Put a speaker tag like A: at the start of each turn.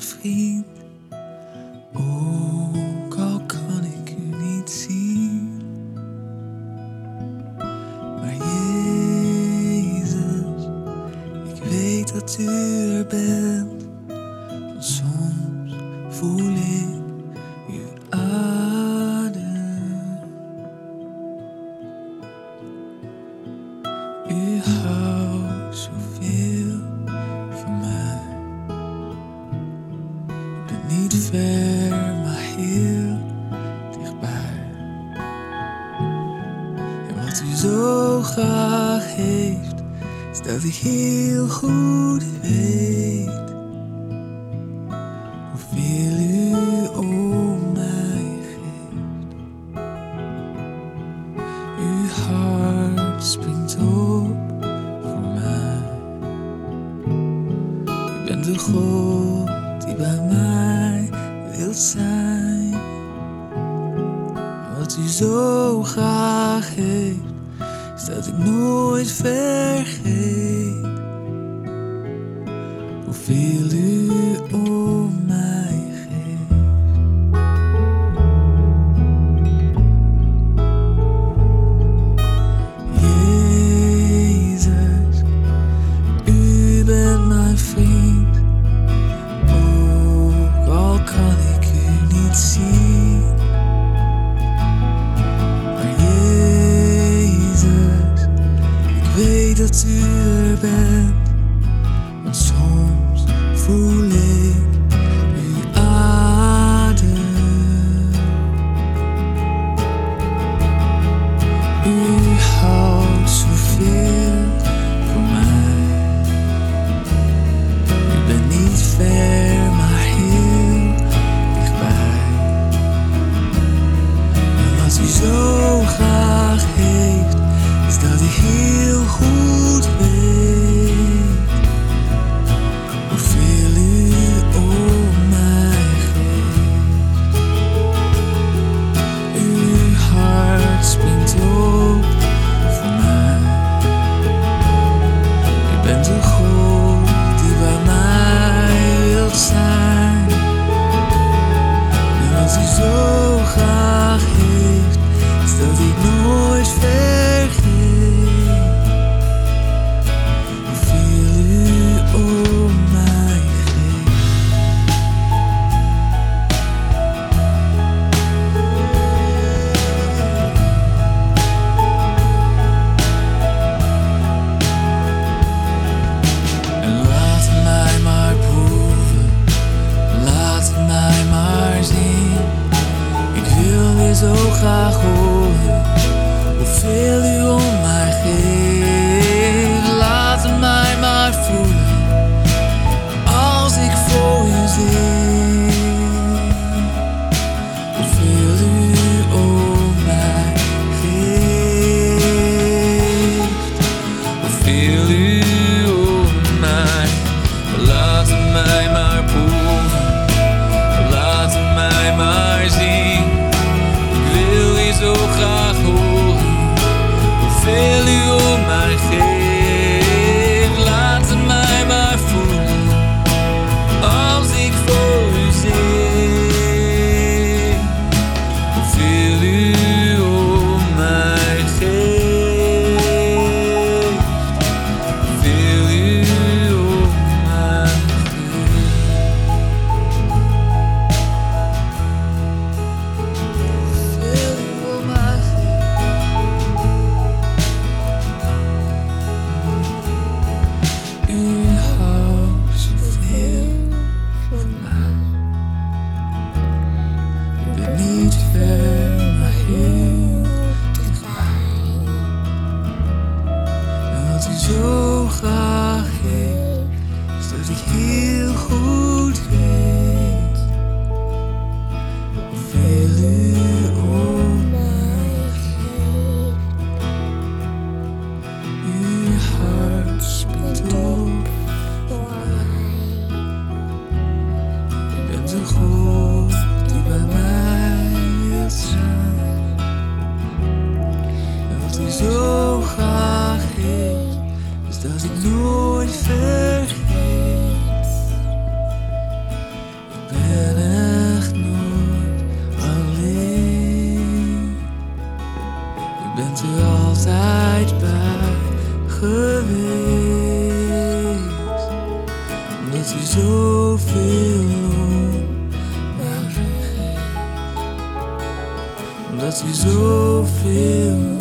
A: vriend. Ook al kan ik u niet zien. Maar Jezus, ik weet dat u er bent. Soms voel ik uw adem. U houdt zoveel. Ver, maar heel dichtbij. En wat u zo graag heeft, is dat ik heel goed weet hoeveel u om mij geeft. Uw hart springt op voor mij. U bent de God die bij mij wilt zijn. Wat u zo graag heeft, is dat ik nooit vergeet. Hoeveel u weet U bent weer zo zo graag is dat ik heel goed weet ben nooit alleen. U bent er altijd bij geweest. Omdat hij zoveel